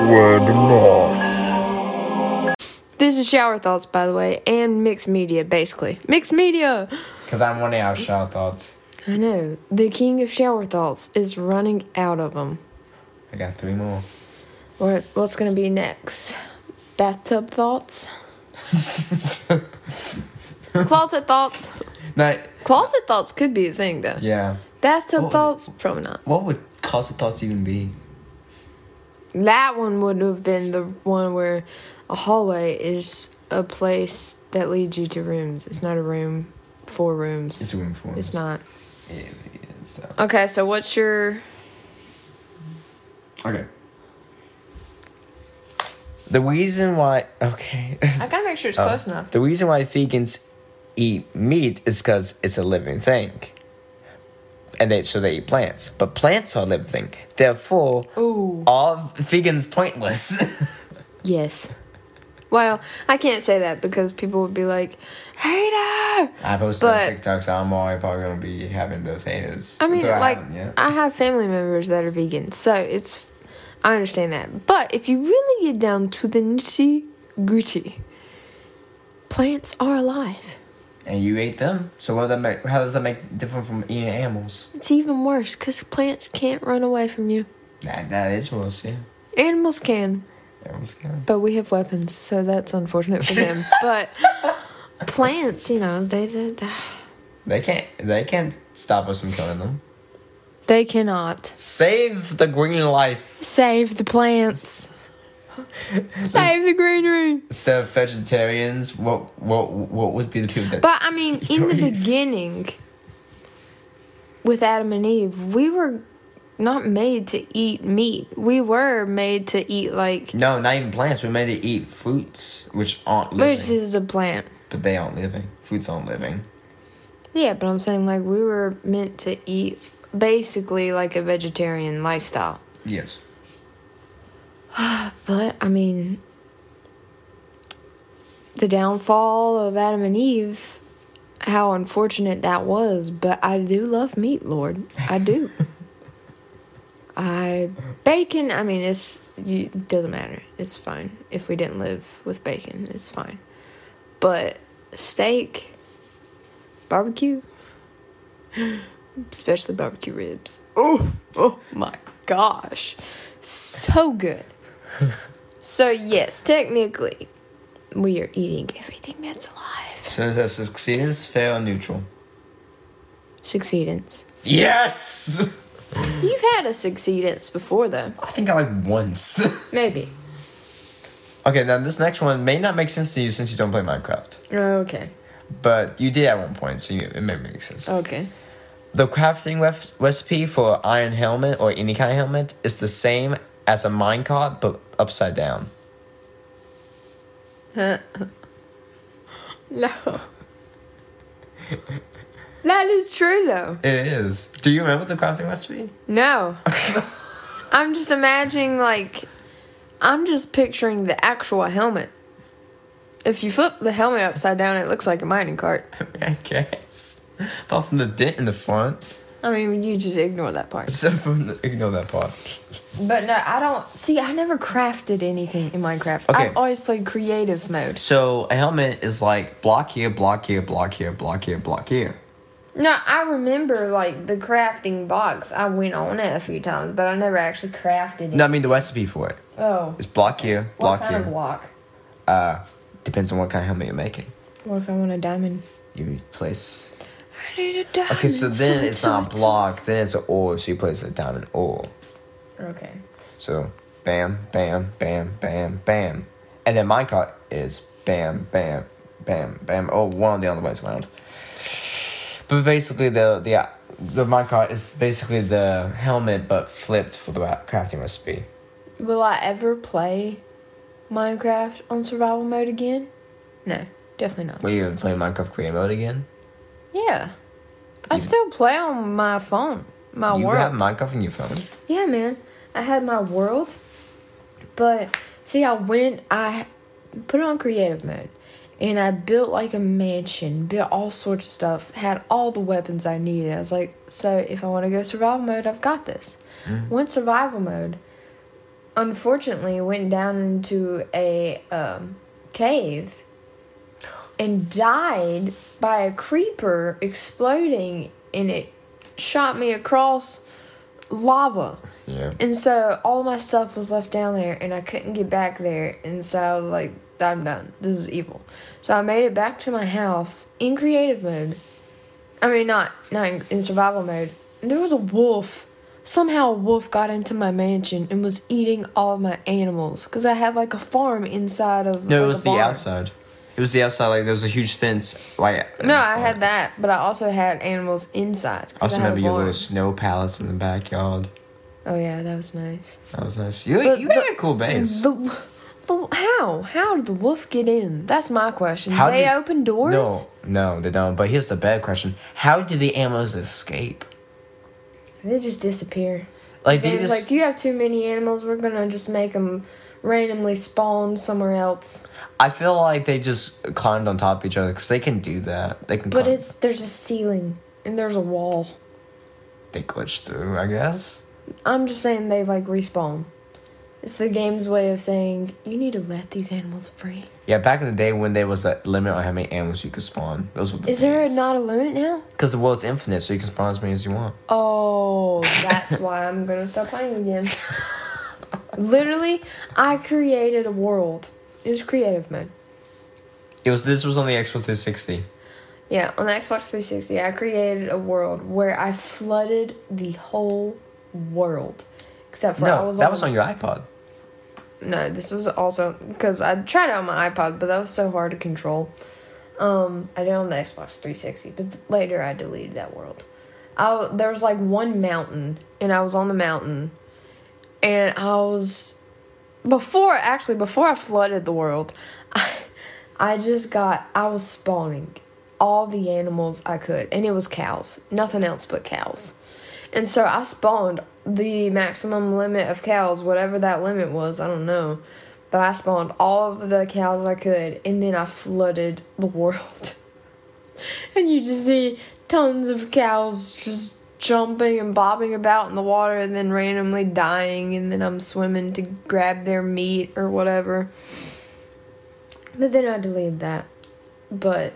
Red Moss. This is Shower Thoughts, by the way, and mixed media, basically. Mixed media! Because I'm running out of shower thoughts. I know. The king of shower thoughts is running out of them. I got three more. What, what's going to be next? Bathtub thoughts? Closet thoughts? No, Closet thoughts could be a thing, though. yeah. Bathtub What- thoughts? Probably not. What would closet thoughts even be? That one would have been the one where a hallway is a place that leads you to rooms. It's not a room for rooms. It's a room for It's not. Yeah, it's that. Okay, so what's your. Okay. The reason why okay. I gotta make sure it's Oh. close enough. The reason why vegans eat meat is because it's a living thing. And they so they eat plants. But plants are living thing. Therefore, Ooh. all vegans pointless. Yes. Well, I can't say that because people would be like, hater! I posted But- on TikTok, so I'm probably gonna be having those haters. I mean, Though like. I have family members that are vegan, so it's. I understand that. But if you really get down to the nitty gritty, plants are alive. And you ate them. So what does that make? How does that make different from eating animals? It's even worse because plants can't run away from you. That that is worse, yeah. Animals can, Animals can. but we have weapons, so that's unfortunate for them. but plants, you know, they, they They can't. They can't stop us from killing them. they cannot Save the green life. save the plants. Save the greenery. Instead of vegetarians, what what what would be the people that? But I mean, in the eat. beginning, with Adam and Eve, we were not made to eat meat. We were made to eat like no, not even plants. We're made to eat fruits, which aren't living. which is a plant. but they aren't living. Fruits aren't living. Yeah, but I'm saying like we were meant to eat basically like a vegetarian lifestyle. Yes. But I mean, the downfall of Adam and Eve, how unfortunate that was. But I do love meat, Lord. I do. I bacon. I mean, it's it doesn't matter. It's fine if we didn't live with bacon. It's fine. But steak, barbecue, especially barbecue ribs. Oh, oh my gosh, so good. So yes, technically, we are eating everything that's alive. So is that succeedance, fair, or neutral? Succeedance. Yes. You've had a succeedance before, though. I think I like once. Maybe. okay, now this next one may not make sense to you since you don't play Minecraft, Okay. but you did at one point, so you, it may make sense. Okay. The crafting ref- recipe for iron helmet or any kind of helmet is the same as a minecart, but upside down. No. that is true, though. It is. Do you remember the crafting recipe? No. I'm just imagining, like, I'm just picturing the actual helmet. If you flip the helmet upside down, it looks like a mining cart. I guess. Apart from the dent in the front. I mean, you just ignore that part. So ignore that part. But no, I don't. See, I never crafted anything in Minecraft. Okay. I've always played creative mode. So a helmet is like block here, block here, block here, block here, block here. No, I remember like the crafting box. I went on it a few times, but I never actually crafted it. No, I mean the recipe for it. Oh, It's block here, what block kind of here. block? Uh, depends on what kind of helmet you're making. What if I want a diamond? You place. Okay, so then it's not block, then it's an ore, so you place a diamond ore. sword. Okay. So bam, bam, bam, bam, bam. And then minecart is bam, bam, bam, bam. Oh, one on the other way around. But basically, the the the minecart is basically the helmet but flipped for the ra- crafting recipe. Will I ever play Minecraft on survival mode again? No, definitely not. Will you ever play Minecraft Create Mode again? Yeah, I still play on my phone, my you world. You have Minecraft on your phone. Yeah, man. I had my world, but see, I went, I put it on creative mode, and I built like a mansion, built all sorts of stuff, had all the weapons I needed. I was like, so if I want to go survival mode, I've got this. Went survival mode. unfortunately went down into a um, cave and died by a creeper exploding and it shot me across lava. Yeah. And so all my stuff was left down there and I couldn't get back there. And so I was like, I'm done. This is evil. So I made it back to my house in creative mode. I mean, not, not in, in survival mode. And there was a wolf. Somehow a wolf got into my mansion and was eating all of my animals. Because I had like a farm inside of. No, like, it was the barn. outside. It was the outside. Like there was a huge fence. Right. No, I had that, but I also had animals inside. I also I remember your little snow pallets in the backyard. Oh yeah, that was nice. That was nice. You you the- had a cool base. The, the how how did the wolf get in? That's my question. How they did- open doors? No, no, they don't. But here's the bad question: How did the animals escape? They just disappear. Like They they just like, you have too many animals. We're gonna just make them randomly spawn somewhere else. I feel like they just climbed on top of each other because they can do that. They can. But climb. it's there's a ceiling and there's a wall. they glitch through. I guess. I'm just saying they like respawn. It's the game's way of saying you need to let these animals free. Yeah, back in the day when there was a limit on how many animals you could spawn, those were the Is there not a limit now? Because the world's infinite, so you can spawn as many as you want. Oh, that's why I'm gonna stop playing again. Literally, I created a world. It was creative mode. It was this was on the Xbox 360. Yeah, on the Xbox 360, I created a world where I flooded the whole world, except for I was that on, was on your iPod. No, this was also because I tried it on my iPod, but that was so hard to control. Um, I did it on the Xbox 360, but later I deleted that world. I there was like one mountain, and I was on the mountain, and I was before actually before I flooded the world, I, I just got I was spawning all the animals I could, and it was cows, nothing else but cows. And so I spawned the maximum limit of cows, whatever that limit was, I don't know. But I spawned all of the cows I could, and then I flooded the world. and you just see tons of cows just jumping and bobbing about in the water and then randomly dying, and then I'm swimming to grab their meat or whatever. But then I deleted that. But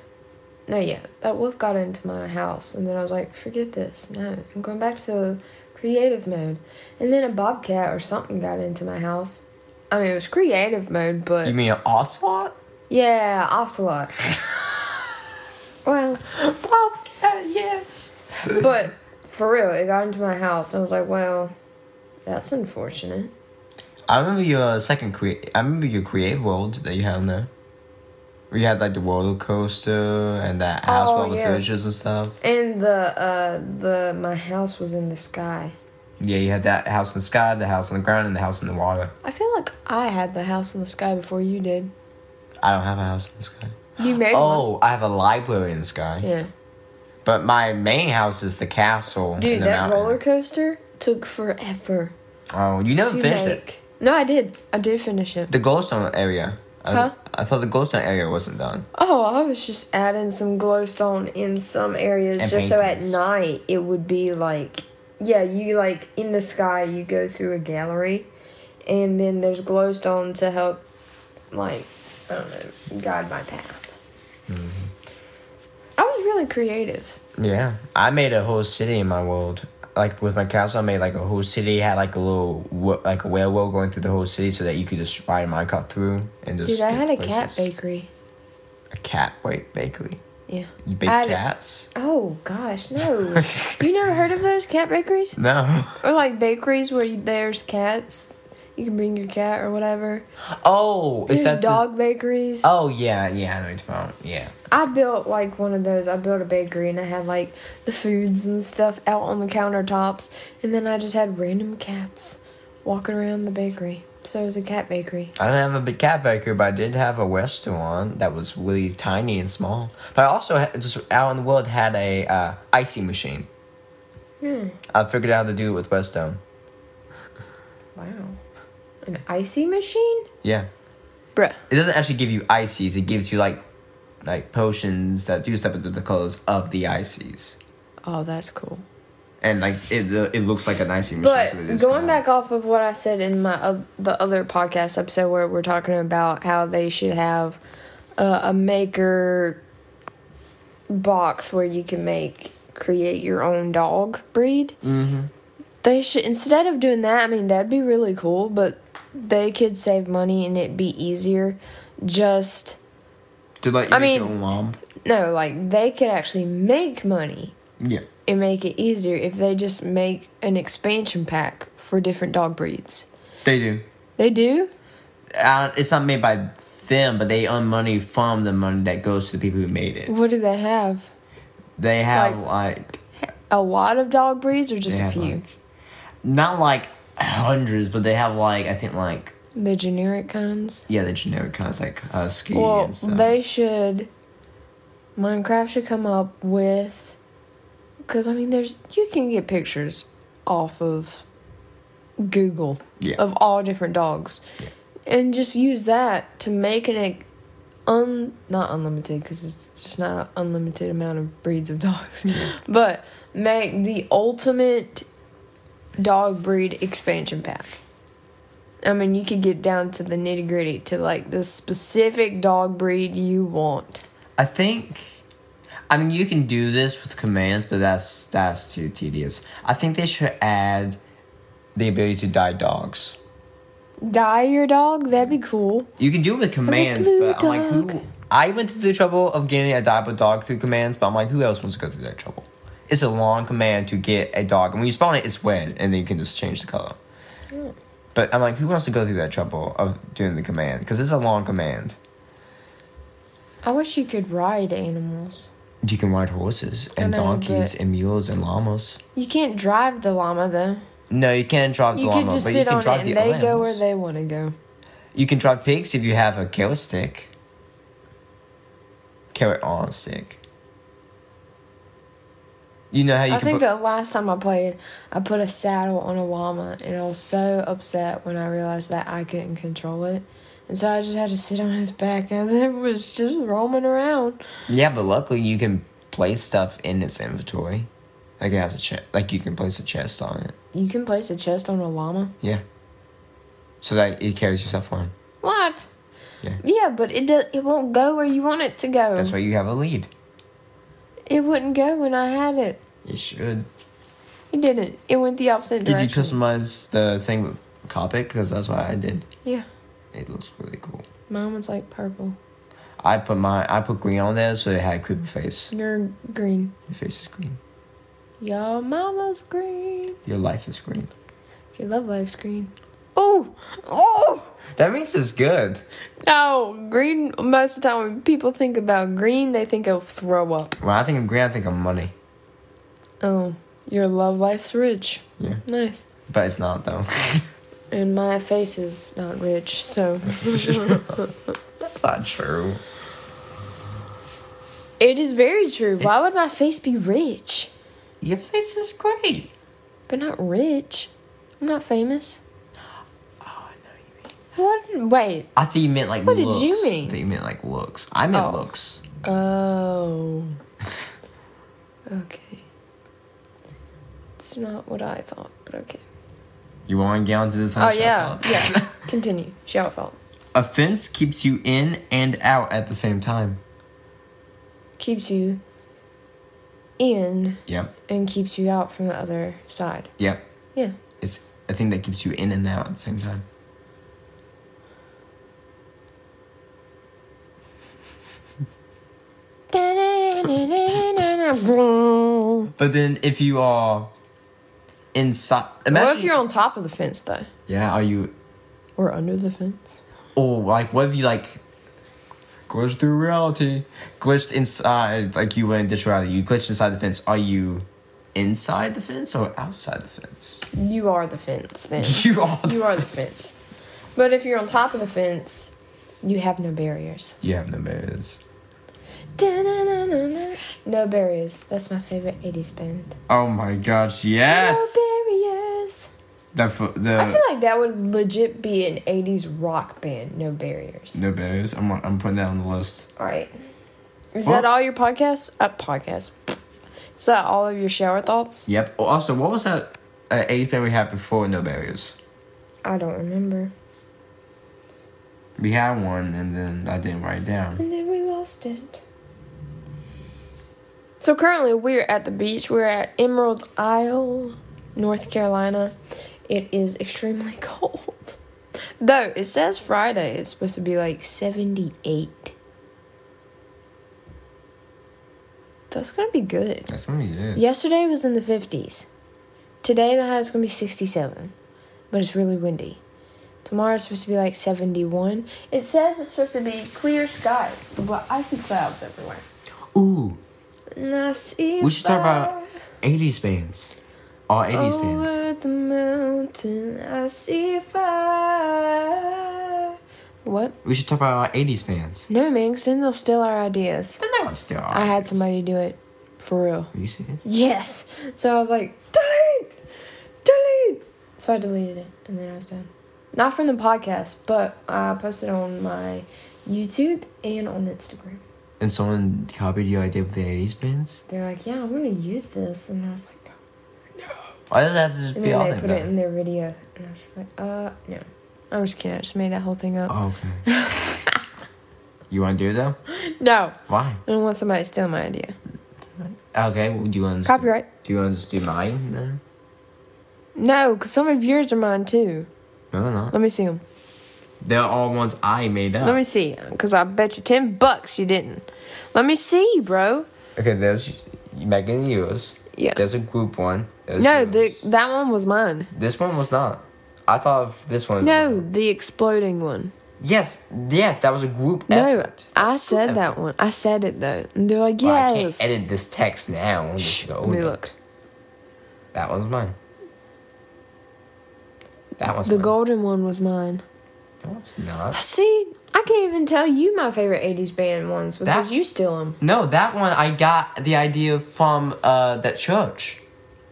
no, yeah, that wolf got into my house, and then I was like, forget this. No, I'm going back to creative mode. And then a bobcat or something got into my house. I mean, it was creative mode, but You mean an ocelot? yeah, ocelot. well, Bobcat, yes. but for real, it got into my house. I was like, well, that's unfortunate. I remember your second crea- I remember your creative world that you had in there. We had like the roller coaster and that house Oh, with all the yeah. furnitures and stuff. And the uh the my house was in the sky. Yeah, you had that house in the sky, the house on the ground, and the house in the water. I feel like I had the house in the sky before you did. I don't have a house in the sky. You made one. Oh, I have a library in the sky. Yeah. But my main house is the castle in Dude, the that mountain. roller coaster took forever. Oh, you never finished it. No, I did. I did finish it. The glowstone area. I, Huh? I thought the glowstone area wasn't done. Oh, I was just adding some glowstone in some areas And just so at night it would be like, yeah, you like in the sky, you go through a gallery, and then there's glowstone to help, like, I don't know, guide my path. Mm-hmm. I was really creative. Yeah, I made a whole city in my world. Like with my castle, I made like a whole city. Had like a little like a railroad going through the whole city, so that you could just ride a minecart through and just. Dude, I had a cat bakery. A cat wait bakery. Yeah. You bake cats? Oh gosh, no! you never heard of those cat bakeries? No. Or like bakeries where there's cats, you can bring your cat or whatever. Oh, is There's that dog bakeries. Oh yeah, yeah. I know what you're talking about. Yeah. I built like one of those. I built a bakery and I had like the foods and stuff out on the countertops, and then I just had random cats walking around the bakery. So it was a cat bakery. I didn't have a big cat bakery, but I did have a restaurant that was really tiny and small. But I also had, just out in the world had a uh, icy machine. Hmm. I figured out how to do it with redstone. Wow. An icy machine? Yeah. Bruh. It doesn't actually give you ices. It gives you like, like potions that do stuff with the colors of the ices. Oh, that's cool. and like it it looks like a icy machine. But so going back off of what I said in my uh, the other podcast episode where we're talking about how they should have uh, a maker box where you can make create your own dog breed. Mhm. They should instead of doing that. I mean, that'd be really cool, but they could save money and it'd be easier. Just to let you I make your mean- own mom. no, like they could actually make money Yeah. and make it easier if they just make an expansion pack for different dog breeds. They do. They do. Uh, it's not made by them, but they earn money from the money that goes to the people who made it. What do they have? They have like, A lot of dog breeds or just a few? like- not like hundreds, but they have like I think like the generic kinds? yeah the generic kinds like uh, husky Well, and stuff. they should. Minecraft should come up with. Because, I mean, there's. You can get pictures off of Google yeah. of all different dogs. Yeah. And just use that to make an. Un, not unlimited because it's just not an unlimited amount of breeds of dogs, but make the ultimate dog breed expansion pack. I mean, you could get down to the nitty gritty to like the specific dog breed you want. I think. I mean, you can do this with commands, but that's that's too tedious. I think they should add the ability to dye dogs. Dye your dog? That'd be cool. You can do it with commands, but I'm like, who? I went through the trouble of getting a dyeable dog through commands, but I'm like, who else wants to go through that trouble? It's a long command to get a dog, and when you spawn it, it's red, and then you can just change the color. But I'm like, who wants to go through that trouble of doing the command? Because it's a long command. I wish you could ride animals. You can ride horses and know, donkeys and mules and llamas. You can't drive the llama though. No, you can't drive the You llama, just but you can on it drive and the they other go where they want to go. You can drive pigs if you have a carrot stick. Carrot on stick. You know how you I think put, the last time I played, I put a saddle on a llama, and I was so upset when I realized that I couldn't control it, and so I just had to sit on his back as it was just roaming around. Yeah, but luckily you can place stuff in its inventory. Like it has a chest. Like you can place a chest on it. You can place a chest on a llama. Yeah. So that it carries your stuff on. What? Yeah. Yeah, but it does. It won't go where you want it to go. That's why you have a lead. It wouldn't go when I had it. You should. It didn't. It went the opposite direction. Did you customize the thing with carpet? Because that's what I did. Yeah, It looks really cool. mine was like purple. I put my I put green on there so it had creepy face. You're green. Your face is green. Your mama's green. Your life is green. Your love life's green. Oh, oh. That means it's good. No, green. Most of the time, when people think about green, they think of throw up. When I think of green, I think of money. Oh, your love life's rich. Yeah. Nice. But it's not though. And my face is not rich, so That's not true. it is very true. Why would my face be rich? Your face is great. But not rich. I'm not famous. Oh, I know you mean. What? Wait. I thought you meant like What did you mean? I thought you meant like looks. I meant Oh. looks. Oh. okay. Not what I thought, but okay. You want to get onto this? Oh yeah, yeah. Continue. Shower thought. A fence keeps you in and out at the same time. Keeps you in Yep. and keeps you out from the other side. Yep. Yeah. It's a thing that keeps you in and out at the same time. But then if you are inside, imagine. if you're on top of the fence though? yeah, are you? Or under the fence? Or like, what if you like glitched through reality? Glitched inside, like you went in digital reality. You glitched inside the fence. Are you inside the fence or outside the fence? You are the fence then. You are. you are the fence. But if you're on top of the fence, you have no barriers. You have no barriers. No barriers. That's my favorite 80s band. Oh my gosh! Yes. No barriers. The I feel like that would legit be an 80s rock band. No barriers. no barriers. I'm I'm putting that on the list. All right. Is Well- that all your podcasts? Uh, podcasts. Is that all of your shower thoughts? Yep. Oh, Also, what was that uh, 80s band we had before No Barriers? I don't remember. We had one, and then I didn't write it down. And then we lost it. So currently we're at the beach. We're at Emerald Isle, North Carolina. It is extremely cold. Though it says Friday it's supposed to be like 78. That's gonna be good. That's gonna be good. Yesterday was in the 50s. Today the high is gonna be 67. But it's really windy. Tomorrow it's supposed to be like 71. It says it's supposed to be clear skies, but I see clouds everywhere. Ooh, And I see we should talk about 80s bands. All 80s bands. Over the mountain, I see fire. What? We should talk about our 80s bands. No, man, then they'll steal our ideas. They're not gonna steal our I had ideas. somebody do it. For real. Are you serious? Yes. So I was like, delete! Delete! So I deleted it, and then I was done. Not from the podcast, but I posted on my YouTube and on Instagram. And someone copied your idea with the 80s bands? They're like, yeah, I'm gonna use this. And I was like, no. Why does that have to just And be all they put it in their video. And I was just like, uh, no. I'm just kidding. I just made that whole thing up. Oh, okay. you want to do it though? No. Why? I don't want somebody to steal my idea. Okay, well, do you want to Copyright. Do you want to just do mine then? No, because some of yours are mine too. No, they're not. Let me see them. They're all ones I made up. Let me see. Because I bet you 10 bucks you didn't. Let me see, bro. Okay, there's Megan and yours. Yeah. There's a group one. No, the, that one was mine. This one was not. I thought of this one. No, the exploding one. Yes, yes, that was a group No, effort. I a group said that one. I said it though. And they're like, Well, I can't edit this text now. This is Let me look. That one's mine. That one's The mine. golden one was mine. No, it's not. See, I can't even tell you my favorite 80s band ones because That- you steal them. No, that one I got the idea from uh that church.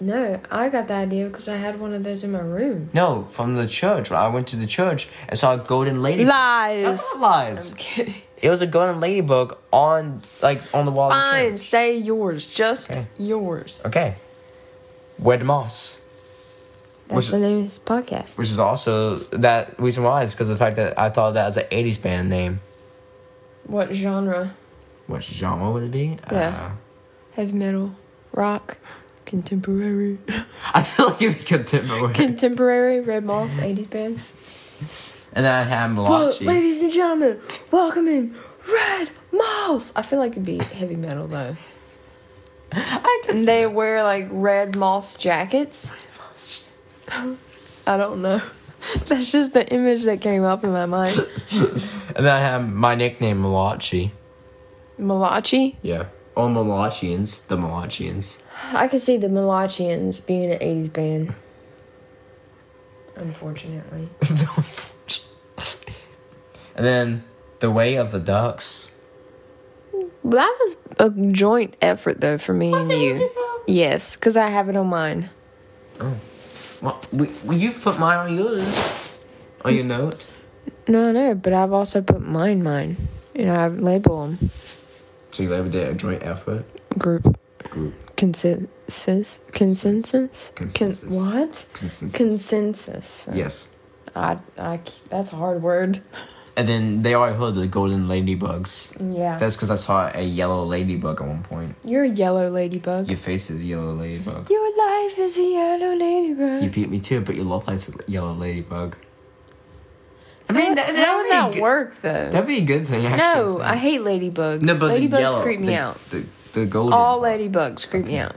No, I got the idea because I had one of those in my room. No, from the church. I went to the church and saw a golden lady. Lies. That's not lies. I'm kidding. It was a golden ladybug on like on the wall of the Fine, church. say yours. Just yours. Okay. Red Moss. That's Which- the name of this podcast. Which is also that reason why is because of the fact that I thought that was an 80s band name. What genre? What genre would it be? Yeah. Heavy metal, rock, contemporary. Uh, I feel like it'd be contemporary. contemporary, Red Moss, 80s band. and then I had Well, Malachi. ladies and gentlemen, welcoming Red Moss. I feel like it'd be heavy metal though. I could And they wear like red moss jackets. I don't know. That's just the image that came up in my mind. And then I have my nickname Malachi. Malachi. Yeah. Or Malachians. The Malachians. I could see the Malachians being an 80s band. Unfortunately. and then The Way of the Ducks. That was a joint effort though for me and you. Yes, because I have it on mine. Oh. Well, we, well, you've put mine on yours. Oh, on your note. No, no, but I've also put mine, mine. And I've labeled them So you labeled it a joint effort. group Group. consensus. Consensus? Con- Consensus. what? Consensus. Consensus. yes. I, I, that's a hard word. And then they already heard the golden ladybugs. Yeah. That's because I saw a yellow ladybug at one point. You're a yellow ladybug. Your face is a yellow ladybug. Your life is a yellow ladybug. You beat me too, but your love life's a yellow ladybug. I mean, that, how would that good- work though? That'd be a good thing, actually. no, I hate ladybugs. No, but ladybugs yellow, creep me the, out. The, the golden. All ladybugs creep me out.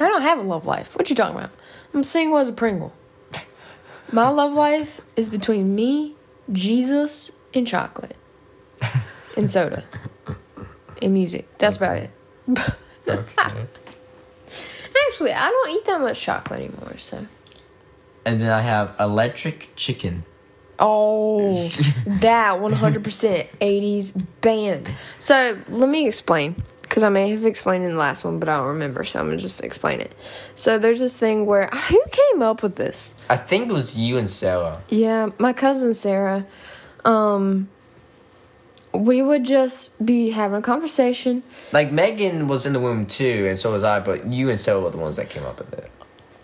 I don't have a love life. What you talking about? I'm single as a Pringle. My love life is between me, Jesus, and chocolate, and soda, and music. That's about it. Okay. Actually, I don't eat that much chocolate anymore. So. and then I have electric chicken. Oh, that 100% 80s band. So let me explain. Because I may have explained in the last one, but I don't remember. So I'm going to just explain it. So there's this thing where. Who came up with this? I think it was you and Sarah. Yeah, my cousin Sarah. Um, we would just be having a conversation. Like Megan was in the womb too, and so was I. But you and so were the ones that came up with it.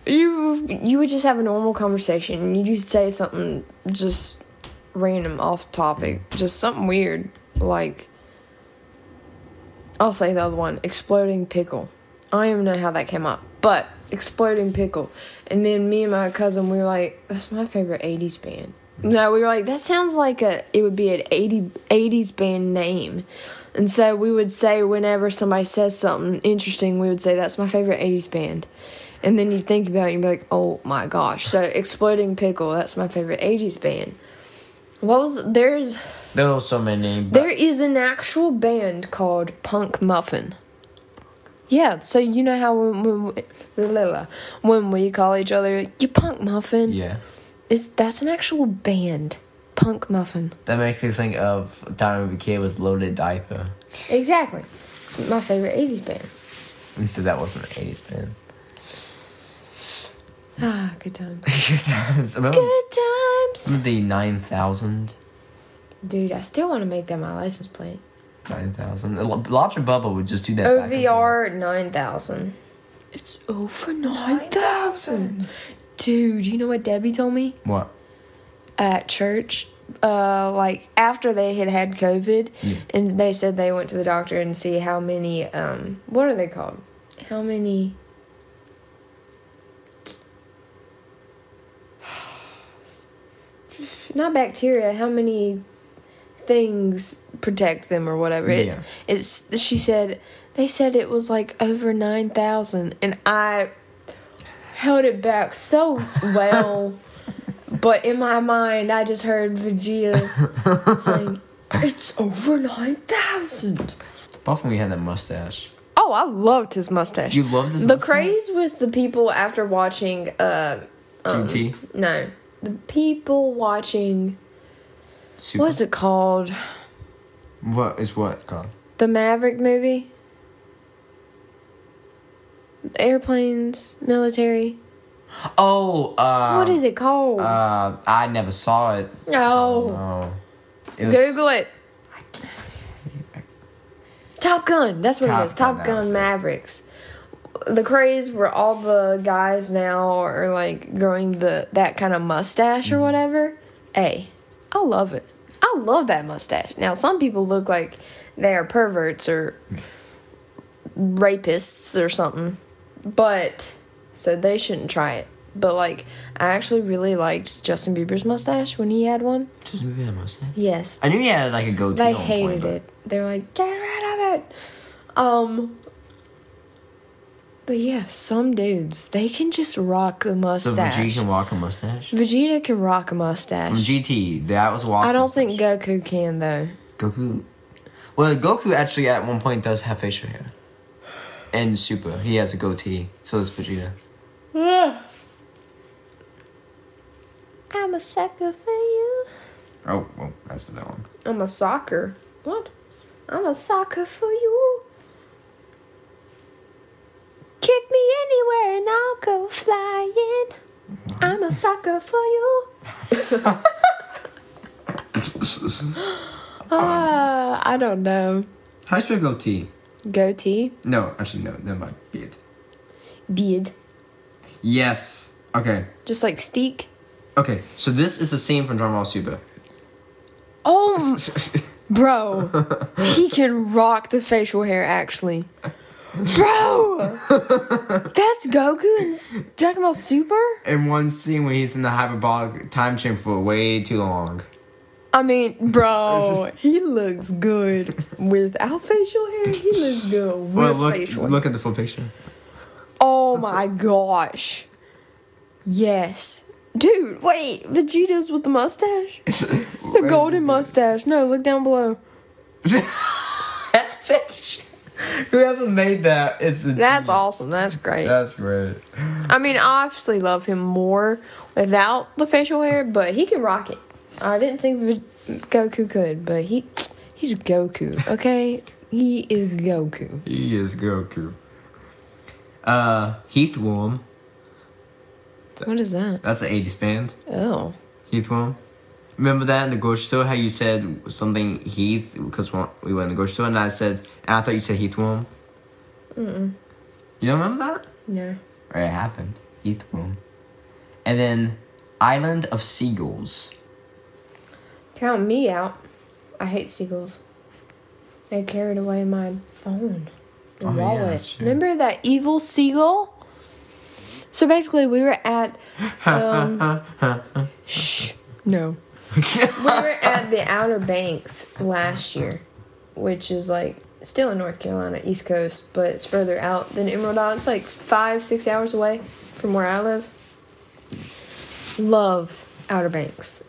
You you would just have a normal conversation and you just say something just random off topic, mm. just something weird like I'll say the other one, exploding pickle. I don't even know how that came up, but exploding pickle. And then me and my cousin we were like, that's my favorite 80s band. No, we were like, that sounds like a it would be an 80 80s band name. And so we would say whenever somebody says something interesting, we would say that's my favorite 80s band. And then you'd think about it and be like, oh my gosh. So Exploding Pickle, that's my favorite 80s band. What was there's There were so many. There is an actual band called Punk Muffin. Yeah, so you know how when when we, when we call each other you Punk Muffin. yeah, It's that's an actual band. Punk Muffin. that makes me think of time we became with loaded diaper. Exactly. It's my favorite 80s band. We said that wasn't an eighties band. Ah, good times. Good times. Remember, Good times. remember the nine thousand. Dude, I still want to make that my license plate. Nine thousand. Lodge and Bubba would just do that. back and forth. OVR 9000. It's over 9000. Dude, you know what Debbie told me? What? at church uh like after they had had covid Yeah. and they said they went to the doctor and see how many um what are they called how many not bacteria how many things protect them or whatever it, Yeah. it's she said they said it was like over 9000 and i held it back so well but in my mind, I just heard Vegeta saying, "It's over nine thousand. Apart from we had that mustache. Oh, I loved his mustache. You loved his the mustache? craze with the people after watching. Uh, um, GT. no, the people watching. Super. What's it called? What is what called? The Maverick movie. Airplanes, military. Oh, uh, what is it called? Uh, I never saw it. No. no. It was- Google it. Top Gun. That's what Top it is. Top Gun it. Mavericks. The craze where all the guys now are like growing the that kind of mustache Mm-hmm. or whatever. Hey, I love it. I love that mustache. Now some people look like they are perverts or rapists or something, but so they shouldn't try it. But like, I actually really liked Justin Bieber's mustache when he had one. Just maybe a mustache. Yes, I knew he had like a goatee. they hated point, it. They're like, get rid of it. Um. But yeah, some dudes they can just rock the So mustache. Vegeta can walk a mustache. Vegeta can rock a mustache. From GT, that was walk. I don't mustache. think Goku can though. Goku. Well, Goku actually at one point does have facial hair. And Super, he has a goatee. So does Vegeta. I'm a sucker for you. Oh, well, that's for that one. I'm a soccer. What? I'm a soccer for you. Kick me anywhere and I'll go flying. I'm a sucker for you. Ah, I don't know. How do you goatee? Goatee, No, actually, no, never mind. Beard. beard, Yes. Okay. just like steak. Okay, so this is the scene from Dragon Ball Super. Oh, bro, he can rock the facial hair. Actually, bro, that's Goku in S- Dragon Ball Super. In one scene when he's in the hyperbolic time chamber for way too long. I mean, bro, he looks good without facial hair. He looks good with Well, look, facial hair. look at the full picture. Oh my gosh. Yes. Dude, wait, Vegeta's with the mustache? The golden mustache. No, look down below. Whoever made that, it's a That's genius. awesome. That's great. That's great. I mean, I obviously love him more without the facial hair, but he can rock it. I didn't think Goku could, but he he's Goku, okay? He is Goku. He is Goku. Uh, Heath. What is that? That's an 80s band. Oh. Heath. Remember that in the grocery store? How you said something Heath because we went in the grocery store and I said and I thought you said Heath. Mm-mm. You don't remember that? No. Or it happened. Heath. And then Island of Seagulls. Count me out. I hate seagulls. They carried away my phone. The Oh, yeah, wallet. that's true. Remember that evil seagull? So basically, we were at. Um, shh. No. we were at the Outer Banks last year, which is like still in North Carolina, East Coast, but it's further out than Emerald Isle. It's like five, six hours away from where I live. Love Outer Banks.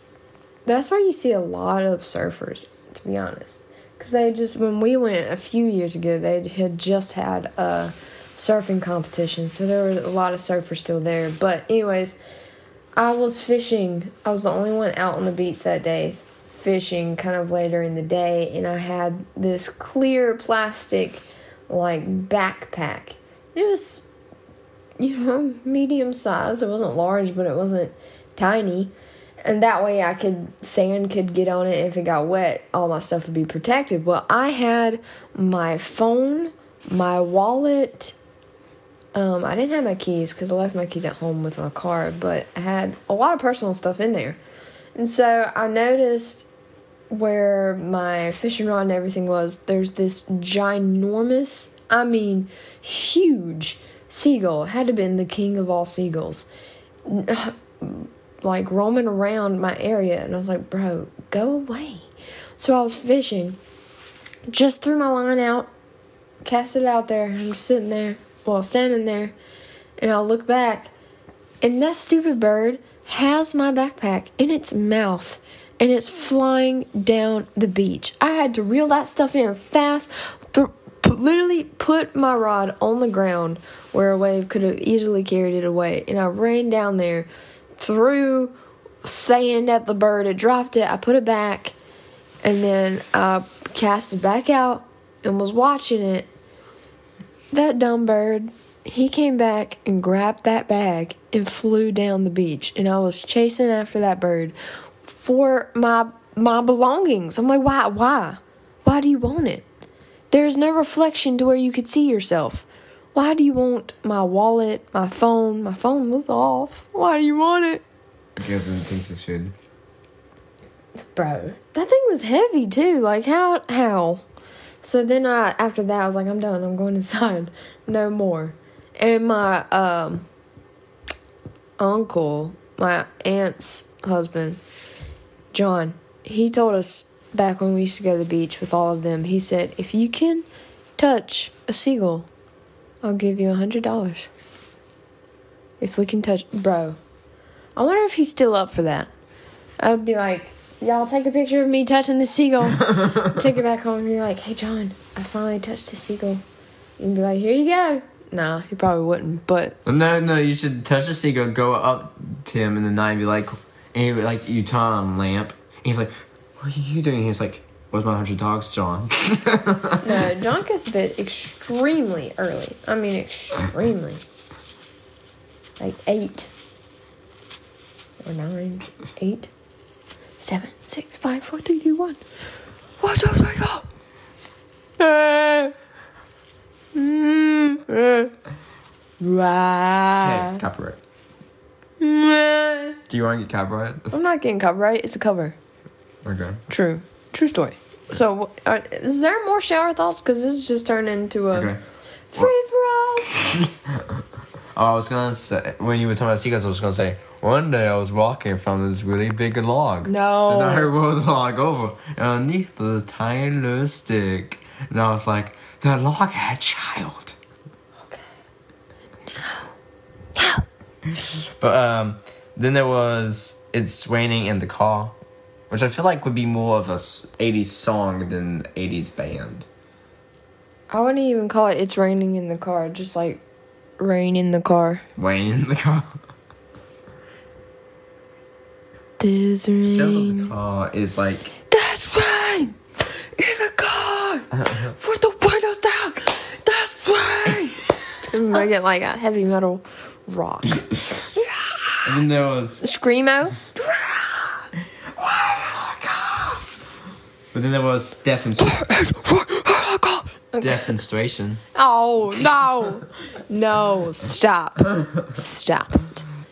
That's where you see a lot of surfers, to be honest. Because they just, when we went a few years ago, they had just had a surfing competition, so there were a lot of surfers still there. But, anyways, I was fishing. I was the only one out on the beach that day, fishing kind of later in the day, and I had this clear plastic, like, backpack. It was, you know, medium size. It wasn't large, but it wasn't tiny. And that way I could, sand could get on it. If it got wet, all my stuff would be protected. Well, I had my phone, my wallet, um, I didn't have my keys because I left my keys at home with my car, but I had a lot of personal stuff in there. And so I noticed where my fishing rod and everything was, there's this ginormous, I mean, huge seagull. Had to have been the king of all seagulls. Like roaming around my area, and I was like, bro, go away. So I was fishing, just threw my line out, cast it out there, I'm sitting there, well, standing there, and I'll look back, and that stupid bird has my backpack in its mouth, and it's flying down the beach. I had to reel that stuff in fast, th- literally put my rod on the ground where a wave could have easily carried it away, and I ran down there, threw sand at the bird, it dropped it, I put it back, and then I cast it back out and was watching it that dumb bird, he came back and grabbed that bag and flew down the beach. And I was chasing after that bird for my my belongings. I'm like, why why? Why do you want it? There's no reflection to where you could see yourself. Why do you want my wallet, my phone? My phone was off. Why do you want it? Because it thinks it should. Bro, that thing was heavy too. Like how how? So then I after that I was like I'm done. I'm going inside. No more. And my um uncle, my aunt's husband, John, he told us back when we used to go to the beach with all of them. He said, "If you can touch a seagull, I'll give you a hundred dollars. If we can touch, bro, I wonder if he's still up for that. I'd be like, y'all take a picture of me touching the seagull. take it back home and be like, hey, John, I finally touched a seagull. And be like, here you go. Nah, he probably wouldn't, but No, no, you should touch the seagull, go up to him in the night and be like, and he, like, you turn on lamp. And he's like, what are you doing? He's like, where's my hundred dogs, John? no, John gets bit extremely early. I mean, extremely. Like eight or nine, eight, seven, six, five, four, three, two, one. One, two, three, four. Eh. Mm, eh. hey, copyright. Do you want to get copyright? I'm not getting copyright. It's a cover. Okay. True. True story. So, uh, is there more shower thoughts? Because this is just turned into a Okay. free for all. Oh, I was gonna say when you were talking about seagulls, I was gonna say one day I was walking and found this really big log. No. Then I rolled the log over, and underneath was a tiny little stick, and I was like, "That log had a child." Okay. No. No. But um, then there was "It's Raining in the Car," which I feel like would be more of a '80s song than '80s band. I wouldn't even call it "It's raining in the car." Just like rain in the car. Rain in the car. There's Feels like the rain. car is like There's rain in the car. With the windows down. There's rain. to make it like a heavy metal rock. and then there was Screamo. But then there was defenestration. Defenestration. Oh no, no! Stop, stop.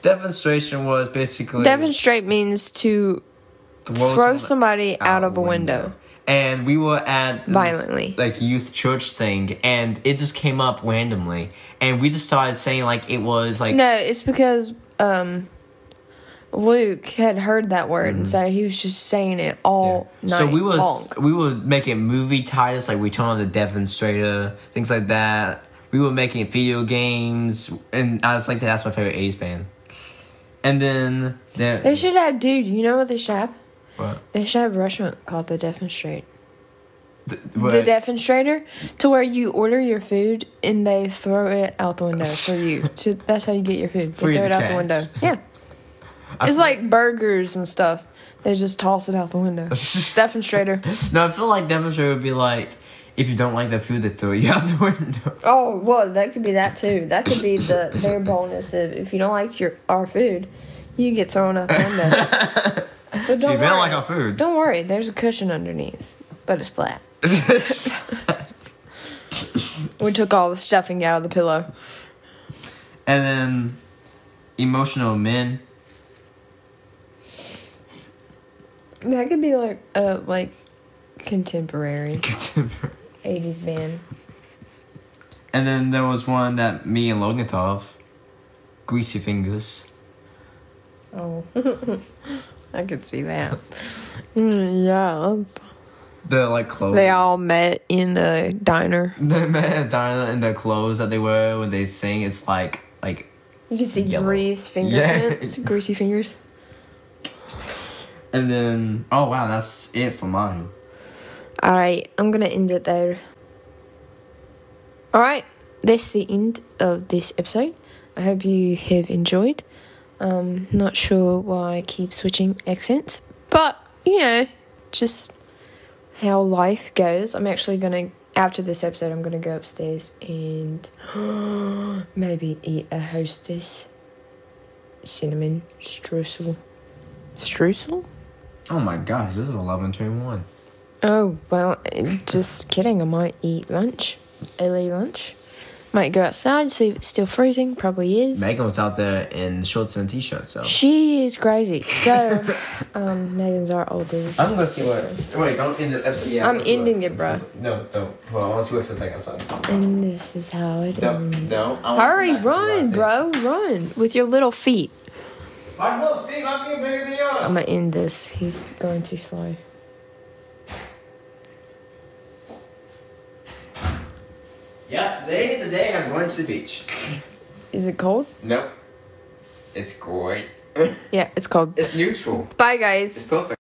Demonstration was basically Demonstrate means to throw throw somebody out of a window. And we were at this, Violently. like youth church thing, and it just came up randomly, and we just started saying like it was like No, it's because um, Luke had heard that word, and so he was just saying it all night Mm-hmm. so we was long. we were making movie titles like we Return of the Demonstrator, things like that. We were making video games, and I was like, that's my favorite '80s band. And then there, They should have, dude. You know what they should have? what? They should have a restaurant called the Defenestrate. The, The what? Defenestrator, to where you order your food and they throw it out the window for you. To that's how you get your food. They Free throw it out the window. Yeah, it's like burgers and stuff. They just toss it out the window. Defenestrator. no, I feel like Demonstrator would be like, if you don't like the food, they throw you out the window. Oh, well, that could be that too. That could be the their bonus of if you don't like your our food, you get thrown out the window. But don't So you worry. don't like our food. Don't worry, there's a cushion underneath, but it's flat. We took all the stuffing out of the pillow. and then emotional men. That could be like uh like contemporary Contemporary. '80s band. and then there was one that me and Logan thought of. Greasy fingers. Oh, I could see that. Mm, yeah, The like clothes. they all met in a diner. They met Diana in their clothes that they wear when they sing. It's like like You can see Yellow. grease fingerprints, greasy fingers. And then oh wow that's it for mine. All right, I'm gonna end it there. All right, that's the end of this episode. I hope you have enjoyed. Um, not sure why I keep switching accents, but you know, just how life goes. I'm actually gonna after this episode, I'm gonna go upstairs and maybe eat a hostess cinnamon streusel. Streusel? Oh my gosh, this is eleven twenty one. Oh, well, just kidding. I might eat lunch. Early lunch. Might go outside, see if it's still freezing. Probably is. Megan was out there in shorts and t shirt, so She is crazy. So, um, Megan's our oldest. I'm gonna see what. Wait, don't end the episode. Yeah, I'm let's ending it. it, bro. No, don't. Well, I want to see what it feels like outside. And this is how it No, ends. no. I wanna Hurry, go back to run, my bro, run with your little feet. I'm gonna end this. He's going too slow. Yeah, today is the day I'm going to the beach. Is it cold? Nope. It's great. Yeah, it's cold. It's neutral. Bye, guys. It's perfect.